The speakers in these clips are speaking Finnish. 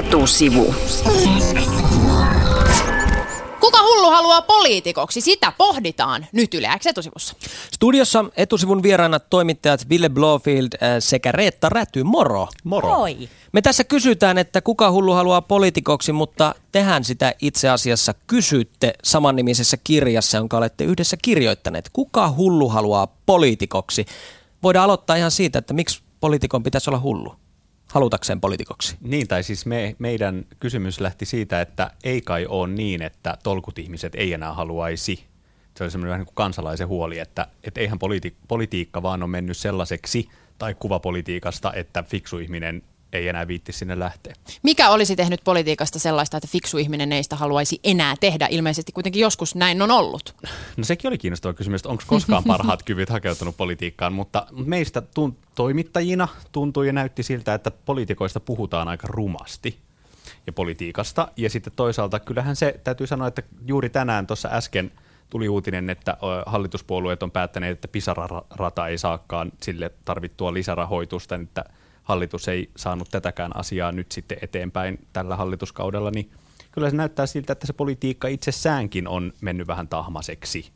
Etusivu. Kuka hullu haluaa poliitikoksi? Sitä pohditaan nyt Yle X etusivussa. Studiossa etusivun vieraana toimittajat Ville Blofield äh, sekä Reetta Räty. Moro. Moro. Oi. Me tässä kysytään, että kuka hullu haluaa poliitikoksi, mutta tehän sitä itse asiassa kysytte samannimisessä kirjassa, jonka olette yhdessä kirjoittaneet. Kuka hullu haluaa poliitikoksi? Voidaan aloittaa ihan siitä, että miksi poliitikon pitäisi olla hullu halutakseen poliitikoksi. Niin, tai siis me, meidän kysymys lähti siitä, että ei kai ole niin, että tolkut ihmiset ei enää haluaisi. Se oli semmoinen vähän niin kuin kansalaisen huoli, että, että eihän politi- politiikka vaan on mennyt sellaiseksi, tai kuvapolitiikasta, että fiksu ihminen ei enää viitti sinne lähteä. Mikä olisi tehnyt politiikasta sellaista, että fiksu ihminen ei sitä haluaisi enää tehdä? Ilmeisesti kuitenkin joskus näin on ollut. No sekin oli kiinnostava kysymys, että onko koskaan parhaat kyvyt hakeutunut politiikkaan, mutta meistä tun- toimittajina tuntui ja näytti siltä, että poliitikoista puhutaan aika rumasti ja politiikasta. Ja sitten toisaalta kyllähän se, täytyy sanoa, että juuri tänään tuossa äsken tuli uutinen, että hallituspuolueet on päättäneet, että Pisara-rata ei saakaan sille tarvittua lisärahoitusta, että – hallitus ei saanut tätäkään asiaa nyt sitten eteenpäin tällä hallituskaudella, niin kyllä se näyttää siltä, että se politiikka itsessäänkin on mennyt vähän tahmaseksi.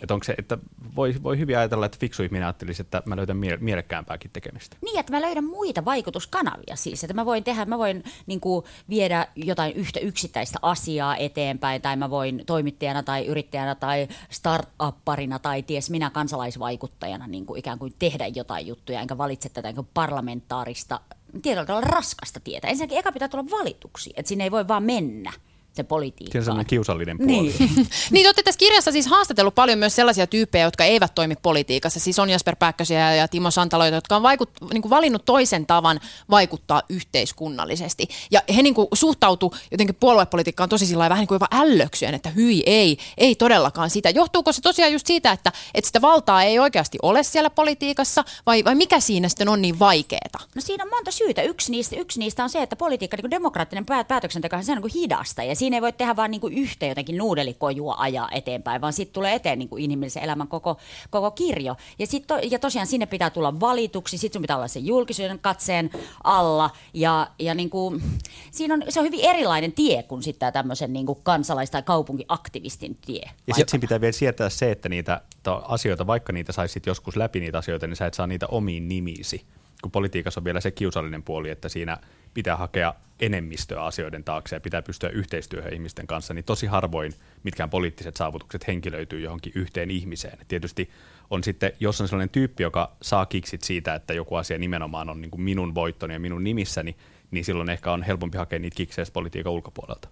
Että onko se, että voi, voi hyvin ajatella, että fiksu ihminen ajattelisi, että mä löydän mie- mielekkäämpääkin tekemistä. Niin, että mä löydän muita vaikutuskanavia siis, että mä voin tehdä, mä voin niin kuin, viedä jotain yhtä yksittäistä asiaa eteenpäin, tai mä voin toimittajana tai yrittäjänä tai startupparina tai ties minä kansalaisvaikuttajana niin kuin ikään kuin tehdä jotain juttuja, enkä valitse tätä niin parlamentaarista tietyllä tavalla raskasta tietä. Ensinnäkin eka pitää tulla valituksi, että sinne ei voi vaan mennä se politiikka. Siinä on sellainen kiusallinen puoli. Niin. niin olette tässä kirjassa siis haastatellut paljon myös sellaisia tyyppejä, jotka eivät toimi politiikassa. Siis on Jasper Pääkkösiä ja Timo Santaloita, jotka on vaikut, niin kuin valinnut toisen tavan vaikuttaa yhteiskunnallisesti. Ja he niin kuin suhtautu jotenkin puoluepolitiikkaan tosi sillä vähän niin kuin jopa ällöksyen, että hyi ei, ei todellakaan sitä. Johtuuko se tosiaan just siitä, että, että sitä valtaa ei oikeasti ole siellä politiikassa vai, vai mikä siinä sitten on niin vaikeaa? No siinä on monta syytä. Yksi niistä, yksi niistä on se, että politiikka, niin kuin demokraattinen päätöksenteko, se on niin kuin hidasta ja siinä ei voi tehdä vaan niin kuin yhtä jotenkin nuudelikojua ajaa eteenpäin, vaan sitten tulee eteen niin kuin inhimillisen elämän koko, koko kirjo. Ja, sit to, ja tosiaan sinne pitää tulla valituksi, sitten sun pitää olla se julkisuuden katseen alla. Ja, ja niin kuin, siinä on, se on hyvin erilainen tie kuin sitten tämmöisen niin kansalais- tai kaupunkiaktivistin tie. Ja sitten siinä pitää vielä sietää se, että niitä asioita, vaikka niitä saisit joskus läpi niitä asioita, niin sä et saa niitä omiin nimiisi kun politiikassa on vielä se kiusallinen puoli, että siinä pitää hakea enemmistöä asioiden taakse ja pitää pystyä yhteistyöhön ihmisten kanssa, niin tosi harvoin mitkään poliittiset saavutukset henkilöityy johonkin yhteen ihmiseen. Tietysti on sitten, jos on sellainen tyyppi, joka saa kiksit siitä, että joku asia nimenomaan on niin kuin minun voittoni ja minun nimissäni, niin silloin ehkä on helpompi hakea niitä kiksejä politiikan ulkopuolelta.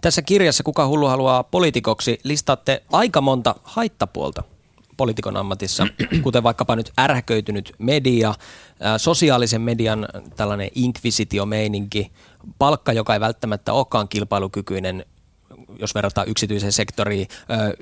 Tässä kirjassa Kuka hullu haluaa poliitikoksi listaatte aika monta haittapuolta poliitikon ammatissa, kuten vaikkapa nyt ärhäköitynyt media, sosiaalisen median tällainen inkvisitiomeininki, palkka, joka ei välttämättä olekaan kilpailukykyinen jos verrataan yksityisen sektoriin,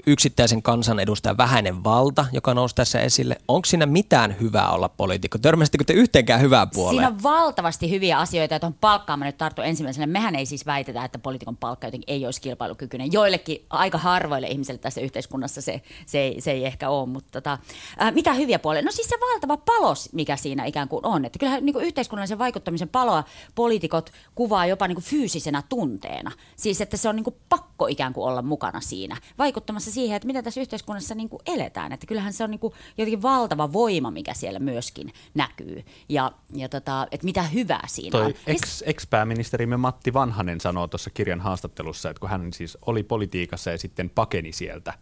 yksittäisen kansanedustajan vähäinen valta, joka nousi tässä esille. Onko siinä mitään hyvää olla poliitikko? Törmäsittekö te yhteenkään hyvää puoleen? Siinä on valtavasti hyviä asioita, että on palkkaan nyt tarttu ensimmäisenä. Mehän ei siis väitetä, että poliitikon palkka jotenkin ei olisi kilpailukykyinen. Joillekin aika harvoille ihmisille tässä yhteiskunnassa se, se, ei, se ei ehkä ole, mutta tota, ää, mitä hyviä puolia? No siis se valtava palos, mikä siinä ikään kuin on. Että kyllähän niin kuin yhteiskunnallisen vaikuttamisen paloa poliitikot kuvaa jopa niin kuin fyysisenä tunteena. Siis että se on niin kuin pakko ikään kuin olla mukana siinä, vaikuttamassa siihen, että mitä tässä yhteiskunnassa niin kuin eletään. Että kyllähän se on niin kuin jotenkin valtava voima, mikä siellä myöskin näkyy. Ja, ja tota, että mitä hyvää siinä Toi on. Ex, ex-pääministerimme Matti Vanhanen sanoo tuossa kirjan haastattelussa, että kun hän siis oli politiikassa ja sitten pakeni sieltä,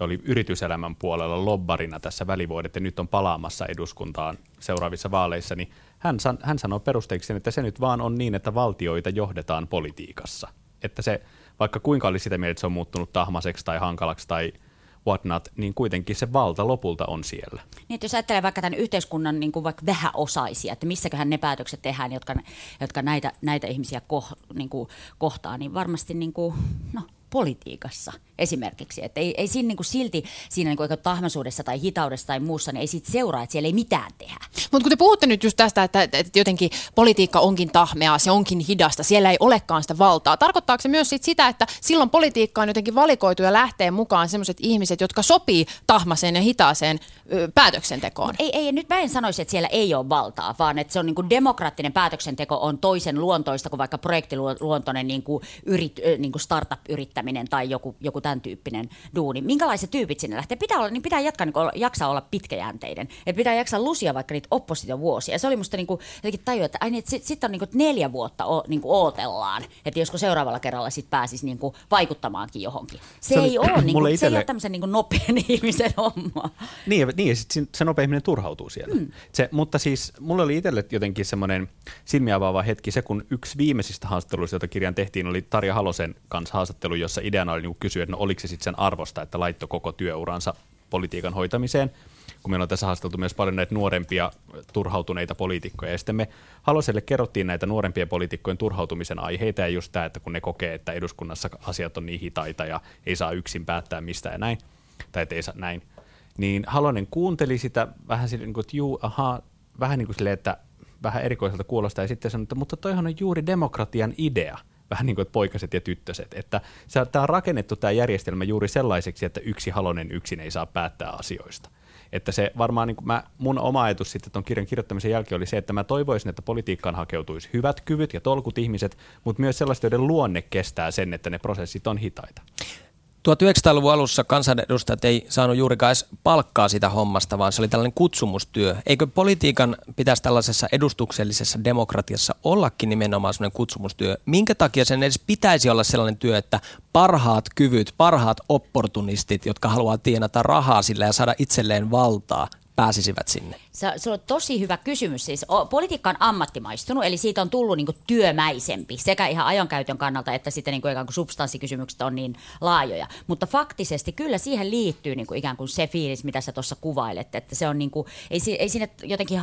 ja oli yrityselämän puolella lobbarina tässä välivuodet ja nyt on palaamassa eduskuntaan seuraavissa vaaleissa, niin hän, san, hän sanoo perusteeksi, että se nyt vaan on niin, että valtioita johdetaan politiikassa. Että se vaikka kuinka olisi sitä mieltä, että se on muuttunut tahmaseksi tai hankalaksi tai whatnot, niin kuitenkin se valta lopulta on siellä. Niin, jos ajattelee vaikka tämän yhteiskunnan niin kuin vaikka vähäosaisia, että missäköhän ne päätökset tehdään, jotka, jotka näitä, näitä ihmisiä koh, niin kuin, kohtaa, niin varmasti niin kuin, no, politiikassa. Esimerkiksi. Että ei, ei siinä niin kuin silti siinä niin kuin tahmaisuudessa tai hitaudessa tai muussa, niin ei siitä seuraa, että siellä ei mitään tehdä. Mutta kun te puhutte nyt just tästä, että, että jotenkin politiikka onkin tahmeaa, se onkin hidasta, siellä ei olekaan sitä valtaa. Tarkoittaako se myös sit sitä, että silloin politiikkaan jotenkin valikoitu ja lähtee mukaan sellaiset ihmiset, jotka sopii tahmaseen ja hitaaseen ö, päätöksentekoon? Ei, ei, nyt mä en sanoisi, että siellä ei ole valtaa, vaan että se on niin kuin demokraattinen päätöksenteko on toisen luontoista kuin vaikka projektiluontoinen niin kuin yrit, niin kuin startup-yrittäminen tai joku, joku tämän tyyppinen duuni. Minkälaiset tyypit sinne lähtee? Pitää, olla, niin pitää jatkaa, niin jaksaa olla pitkäjänteinen. Et pitää jaksaa lusia vaikka niitä oppositiovuosia. Ja se oli musta niin kuin, jotenkin tajua, että niin, sitten sit on niin kuin neljä vuotta o, niin kuin ootellaan, että josko seuraavalla kerralla sit pääsisi niin kuin vaikuttamaankin johonkin. Se, se ei ole, niin kuin, itelle... se ei ole tämmöisen niin kuin nopean ihmisen homma. Niin, niin ja sit se nopea ihminen turhautuu siellä. Hmm. Se, mutta siis mulla oli itselle jotenkin semmoinen silmiä avaava hetki se, kun yksi viimeisistä haastatteluista, jota kirjan tehtiin, oli Tarja Halosen kanssa haastattelu, jossa ideana oli niin kysyä, että no oliko se sitten sen arvosta, että laittoi koko työuransa politiikan hoitamiseen kun meillä on tässä haasteltu myös paljon näitä nuorempia turhautuneita poliitikkoja. Ja sitten me Haloselle kerrottiin näitä nuorempien poliitikkojen turhautumisen aiheita ja just tämä, että kun ne kokee, että eduskunnassa asiat on niin hitaita ja ei saa yksin päättää mistä ja näin, tai ei saa näin, niin Halonen kuunteli sitä vähän silleen, niin kuin, että juu, aha, vähän niin kuin silleen, että vähän erikoiselta kuulostaa ja sitten sanoi, että mutta toihan on juuri demokratian idea – vähän niin kuin poikaset ja tyttöset. Että tämä on rakennettu tämä järjestelmä juuri sellaiseksi, että yksi halonen yksin ei saa päättää asioista. Että se varmaan niin kuin mä, mun oma ajatus sitten tuon kirjan kirjoittamisen jälkeen oli se, että mä toivoisin, että politiikkaan hakeutuisi hyvät kyvyt ja tolkut ihmiset, mutta myös sellaiset, joiden luonne kestää sen, että ne prosessit on hitaita. 1900-luvun alussa kansanedustajat ei saanut juurikaan edes palkkaa sitä hommasta, vaan se oli tällainen kutsumustyö. Eikö politiikan pitäisi tällaisessa edustuksellisessa demokratiassa ollakin nimenomaan sellainen kutsumustyö? Minkä takia sen edes pitäisi olla sellainen työ, että parhaat kyvyt, parhaat opportunistit, jotka haluaa tienata rahaa sillä ja saada itselleen valtaa, pääsisivät sinne? Se, se on tosi hyvä kysymys. Siis o, politiikka on ammattimaistunut, eli siitä on tullut niin kuin, työmäisempi sekä ihan ajankäytön kannalta, että sitten niin kuin, ikään kuin substanssikysymykset on niin laajoja. Mutta faktisesti kyllä siihen liittyy niin kuin, ikään kuin se fiilis, mitä sä tuossa kuvailet. Että se on niin kuin, ei, ei sinne jotenkin,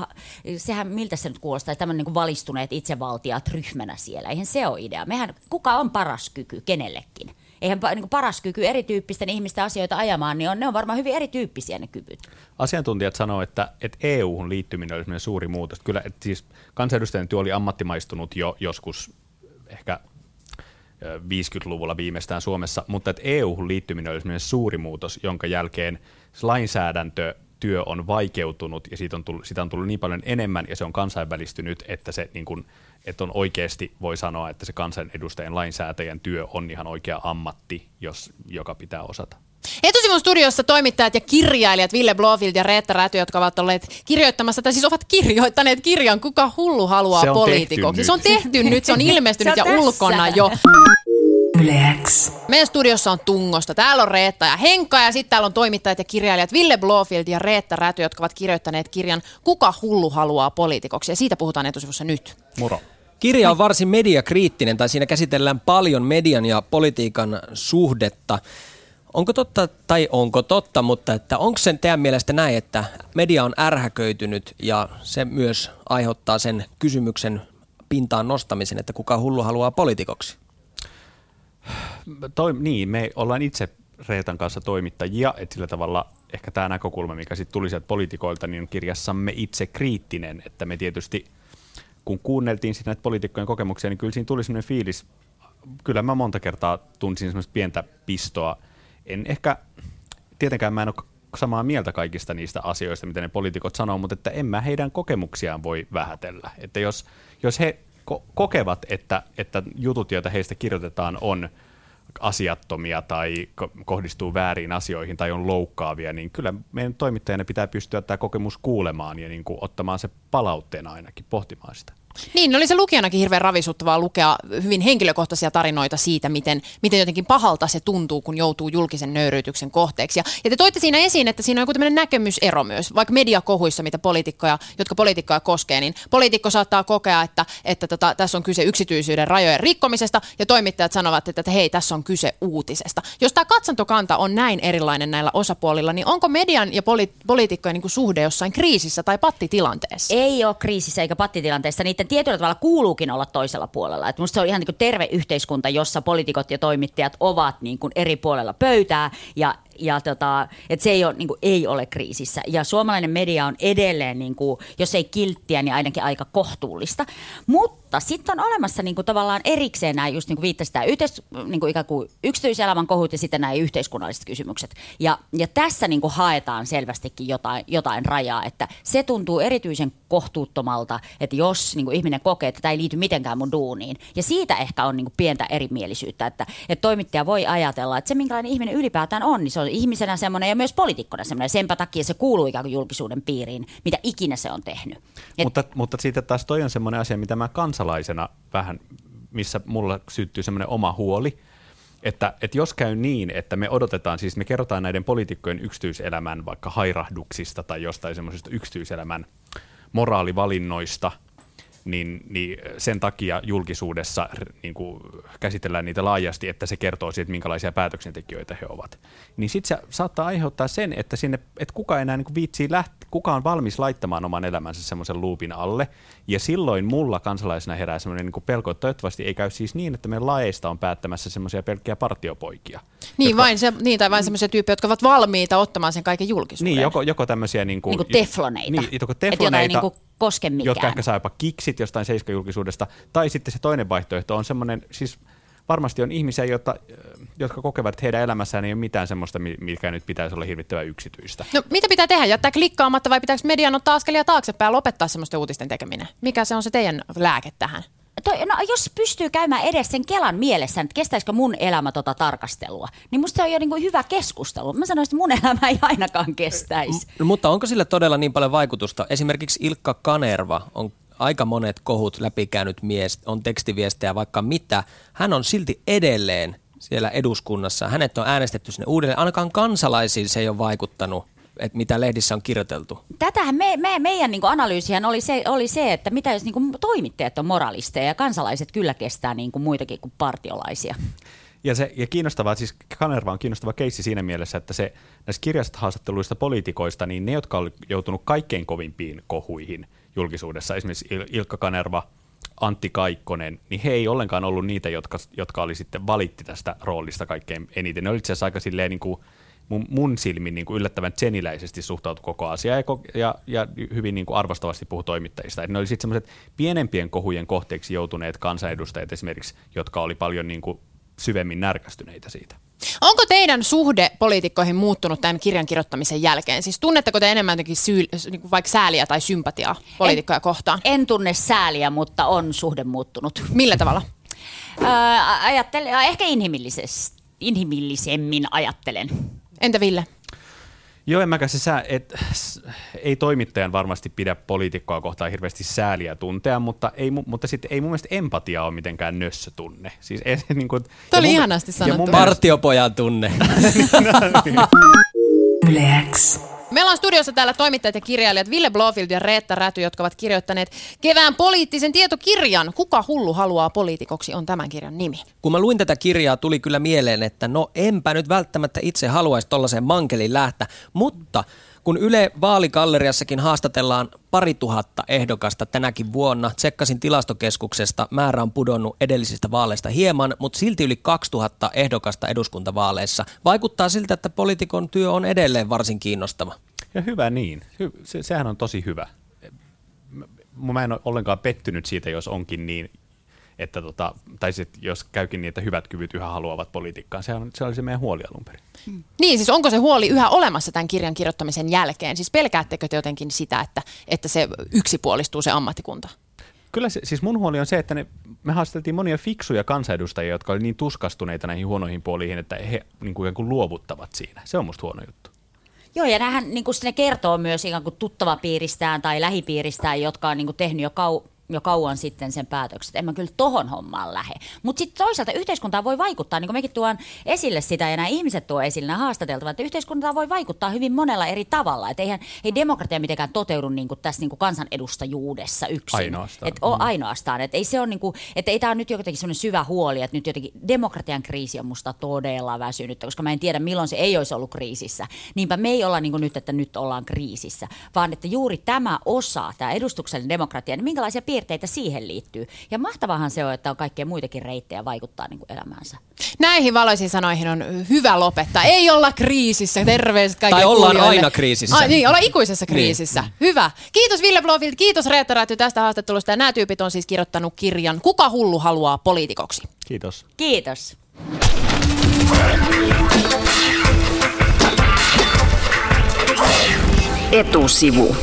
sehän miltä se nyt kuulostaa, tämmöinen niin valistuneet itsevaltiaat ryhmänä siellä. Eihän se ole idea. Mehän, kuka on paras kyky kenellekin? Eihän niin paras kyky erityyppisten ihmisten asioita ajamaan, niin on, ne on varmaan hyvin erityyppisiä ne kyvyt. Asiantuntijat sanoo, että, että EU-hun liittyminen olisi suuri muutos. Kyllä, että siis kansanedustajien työ oli ammattimaistunut jo joskus ehkä 50-luvulla viimeistään Suomessa, mutta että EU-hun liittyminen olisi suuri muutos, jonka jälkeen lainsäädäntö työ on vaikeutunut ja siitä on, tullut, siitä on tullut niin paljon enemmän ja se on kansainvälistynyt, että se niin kuin, että on oikeasti, voi sanoa, että se kansanedustajien lainsäätäjän työ on ihan oikea ammatti, jos, joka pitää osata. Etusivun studiossa toimittajat ja kirjailijat Ville Blofield ja Reetta Räty, jotka ovat olleet kirjoittamassa, tai siis ovat kirjoittaneet kirjan Kuka hullu haluaa poliitikoksi. Se on tehty nyt, se on ilmestynyt se on ja tässä. ulkona jo. Yleäks. Meidän studiossa on Tungosta. Täällä on Reetta ja Henkka ja sitten täällä on toimittajat ja kirjailijat Ville Blofield ja Reetta Räty, jotka ovat kirjoittaneet kirjan Kuka hullu haluaa poliitikoksi. Ja siitä puhutaan etusivussa nyt. Moro. Kirja on varsin mediakriittinen, tai siinä käsitellään paljon median ja politiikan suhdetta. Onko totta, tai onko totta, mutta että onko sen teidän mielestä näin, että media on ärhäköitynyt ja se myös aiheuttaa sen kysymyksen pintaan nostamisen, että kuka hullu haluaa poliitikoksi? Toi, niin, me ollaan itse Reetan kanssa toimittajia, että sillä tavalla ehkä tämä näkökulma, mikä sitten tuli sieltä poliitikoilta, niin on kirjassamme itse kriittinen, että me tietysti kun kuunneltiin sitten näitä poliitikkojen kokemuksia, niin kyllä siinä tuli sellainen fiilis, kyllä mä monta kertaa tunsin semmoista pientä pistoa. En ehkä, tietenkään mä en ole samaa mieltä kaikista niistä asioista, mitä ne poliitikot sanoo, mutta että en mä heidän kokemuksiaan voi vähätellä. Että jos, jos he ko- kokevat, että, että jutut, joita heistä kirjoitetaan, on asiattomia tai kohdistuu väärin asioihin tai on loukkaavia, niin kyllä meidän toimittajana pitää pystyä tämä kokemus kuulemaan ja niin kuin ottamaan se palautteena ainakin, pohtimaan sitä. Niin, oli se lukijanakin hirveän ravisuttavaa lukea hyvin henkilökohtaisia tarinoita siitä, miten, miten jotenkin pahalta se tuntuu, kun joutuu julkisen nöyryytyksen kohteeksi. Ja, ja te toitte siinä esiin, että siinä on joku tämmöinen näkemysero myös, vaikka mediakohuissa, mitä poliitikkoja, jotka poliitikkoja koskee, niin poliitikko saattaa kokea, että, että tota, tässä on kyse yksityisyyden rajojen rikkomisesta, ja toimittajat sanovat, että, että hei, tässä on kyse uutisesta. Jos tämä katsantokanta on näin erilainen näillä osapuolilla, niin onko median ja poli- poliitikkojen niin suhde jossain kriisissä tai pattitilanteessa? Ei ole kriisissä eikä pattitilanteessa. Niitä niiden tietyllä tavalla kuuluukin olla toisella puolella. Et musta se on ihan niin kuin terve yhteiskunta, jossa poliitikot ja toimittajat ovat niin kuin eri puolella pöytää ja ja tota, että se ei ole, niin kuin, ei ole kriisissä. Ja suomalainen media on edelleen, niin kuin, jos ei kilttiä, niin ainakin aika kohtuullista. Mutta sitten on olemassa niin kuin, tavallaan erikseen nämä, just niin kuin viittasit, tämä yhteis, niin kuin kuin yksityiselämän kohut ja sitten nämä yhteiskunnalliset kysymykset. Ja, ja tässä niin kuin, haetaan selvästikin jotain, jotain rajaa, että se tuntuu erityisen kohtuuttomalta, että jos niin kuin, ihminen kokee, että tämä ei liity mitenkään mun duuniin. Ja siitä ehkä on niin kuin, pientä erimielisyyttä, että, että toimittaja voi ajatella, että se minkälainen ihminen ylipäätään on, niin se on ihmisenä semmoinen ja myös poliitikkona semmoinen. Senpä takia se kuuluu ikään kuin julkisuuden piiriin, mitä ikinä se on tehnyt. Et... Mutta, mutta siitä taas toi on semmoinen asia, mitä mä kansalaisena vähän, missä mulla syttyy semmoinen oma huoli, että, että jos käy niin, että me odotetaan, siis me kerrotaan näiden poliitikkojen yksityiselämän vaikka hairahduksista tai jostain semmoisesta yksityiselämän moraalivalinnoista – niin, niin sen takia julkisuudessa niin kuin käsitellään niitä laajasti, että se kertoo siitä, minkälaisia päätöksentekijöitä he ovat. Niin sitten se saattaa aiheuttaa sen, että, sinne, että kuka enää niin viitsii lähteä, kuka on valmis laittamaan oman elämänsä semmoisen luupin alle. Ja silloin mulla kansalaisena herää semmoinen niin pelko, että toivottavasti ei käy siis niin, että meidän laeista on päättämässä semmoisia pelkkiä partiopoikia. Niin, jotka, vain se, niin, tai vain semmoisia tyyppejä, jotka ovat valmiita ottamaan sen kaiken julkisuuden. Niin, joko, joko tämmöisiä niin kuin, niin kuin tefloneita. Niin, joko tefloneita, jotain niin koske mikään. Jotka ehkä saa jopa kiksit jostain seiskajulkisuudesta. Tai sitten se toinen vaihtoehto on semmoinen, siis varmasti on ihmisiä, jotka, jotka kokevat, että heidän elämässään ei ole mitään semmoista, mikä nyt pitäisi olla hirvittävän yksityistä. No mitä pitää tehdä? Jättää klikkaamatta vai pitääkö median ottaa askelia taaksepäin ja lopettaa semmoista uutisten tekeminen? Mikä se on se teidän lääke tähän? Toi, no, jos pystyy käymään edes sen Kelan mielessä, että kestäisikö mun elämä tota tarkastelua, niin musta se on jo niin kuin hyvä keskustelu. Mä sanoisin, että mun elämä ei ainakaan kestäisi. M- mutta onko sillä todella niin paljon vaikutusta? Esimerkiksi Ilkka Kanerva on aika monet kohut läpikäynyt mies, on tekstiviestejä vaikka mitä. Hän on silti edelleen siellä eduskunnassa. Hänet on äänestetty sinne uudelleen. Ainakaan kansalaisiin se ei ole vaikuttanut että mitä lehdissä on kirjoiteltu? Tätähän me, me, meidän niin analyysihän oli se, oli se, että mitä jos niin toimittajat on moralisteja ja kansalaiset kyllä kestää niin kuin muitakin kuin partiolaisia. Ja, se, ja kiinnostavaa, siis Kanerva on kiinnostava keissi siinä mielessä, että se näissä kirjastahaastatteluista poliitikoista, niin ne, jotka on joutunut kaikkein kovimpiin kohuihin julkisuudessa, esimerkiksi Ilkka Kanerva, Antti Kaikkonen, niin he ei ollenkaan ollut niitä, jotka, jotka oli sitten valitti tästä roolista kaikkein eniten. Ne oli itse asiassa aika silleen niin kuin mun, mun silmin niin kuin yllättävän tseniläisesti suhtautu koko asiaan ja, ja, ja hyvin niin kuin arvostavasti puhu toimittajista. Et ne oli sitten semmoiset pienempien kohujen kohteeksi joutuneet kansanedustajat esimerkiksi, jotka oli paljon niin kuin syvemmin närkästyneitä siitä. Onko teidän suhde poliitikkoihin muuttunut tämän kirjan kirjoittamisen jälkeen? Siis tunnetteko te enemmän syy, niin kuin vaikka sääliä tai sympatiaa poliitikkoja en, kohtaan? En tunne sääliä, mutta on suhde muuttunut. Millä tavalla? Öö, ajattelen, ehkä inhimillisesti, inhimillisemmin ajattelen. Entä Ville? Joo, en mäkään se sää, et, ei toimittajan varmasti pidä poliitikkoa kohtaan hirveästi sääliä tuntea, mutta, ei, mutta sitten ei mun mielestä empatia ole mitenkään nössötunne. Siis ei, niin kuin, Tämä oli ihanasti sanottu. Partiopojan tunne. Yleäks. Meillä on studiossa täällä toimittajat ja kirjailijat Ville Blofield ja Reetta Räty, jotka ovat kirjoittaneet kevään poliittisen tietokirjan. Kuka hullu haluaa poliitikoksi on tämän kirjan nimi. Kun mä luin tätä kirjaa, tuli kyllä mieleen, että no enpä nyt välttämättä itse haluaisi tollaiseen mankelin lähteä, mutta kun Yle Vaalikalleriassakin haastatellaan pari tuhatta ehdokasta tänäkin vuonna, tsekkasin tilastokeskuksesta, määrä on pudonnut edellisistä vaaleista hieman, mutta silti yli 2000 ehdokasta eduskuntavaaleissa. Vaikuttaa siltä, että poliitikon työ on edelleen varsin kiinnostava. Ja hyvä niin. Se, sehän on tosi hyvä. Mä en ole ollenkaan pettynyt siitä, jos onkin niin, että tota, tai sit, jos käykin niin, että hyvät kyvyt yhä haluavat politiikkaan. Se, on, se oli se meidän huoli alun perin. Hmm. Niin, siis onko se huoli yhä olemassa tämän kirjan kirjoittamisen jälkeen? Siis pelkäättekö te jotenkin sitä, että, että se yksipuolistuu se ammattikunta? Kyllä se, siis mun huoli on se, että ne, me haasteltiin monia fiksuja kansanedustajia, jotka olivat niin tuskastuneita näihin huonoihin puoliin, että he niin kuin, kuin luovuttavat siinä. Se on musta huono juttu. Joo, ja nämähän niin kuin ne kertoo myös ikään kuin tuttavapiiristään tai lähipiiristään, jotka on niin kuin tehnyt jo kau- jo kauan sitten sen päätökset. En mä kyllä tohon hommaan lähe. Mutta sitten toisaalta yhteiskuntaa voi vaikuttaa, niin kuin mekin tuon esille sitä ja nämä ihmiset tuo esille, nämä haastateltavat, että yhteiskuntaa voi vaikuttaa hyvin monella eri tavalla. Että eihän ei demokratia mitenkään toteudu niin kuin tässä niin kuin kansanedustajuudessa yksin. Ainoastaan. Et, o, mm. ainoastaan. Että ei se on niin kuin, että ei tämä nyt jotenkin sellainen syvä huoli, että nyt jotenkin demokratian kriisi on musta todella väsynyt, koska mä en tiedä milloin se ei olisi ollut kriisissä. Niinpä me ei olla niin kuin nyt, että nyt ollaan kriisissä, vaan että juuri tämä osa, tämä edustuksellinen demokratia, niin minkälaisia piirteitä piirteitä siihen liittyy. Ja mahtavahan se on, että on kaikkea muitakin reittejä vaikuttaa niin kuin elämäänsä. Näihin valoisiin sanoihin on hyvä lopettaa. Ei olla kriisissä. Terveiset kaikille Tai ollaan kuulijoille. aina kriisissä. Ai, niin, ollaan ikuisessa kriisissä. Niin. Hyvä. Kiitos Ville Blofield, kiitos Reetta Räty tästä haastattelusta. Ja nämä tyypit on siis kirjoittanut kirjan Kuka hullu haluaa poliitikoksi? Kiitos. Kiitos. Etusivu.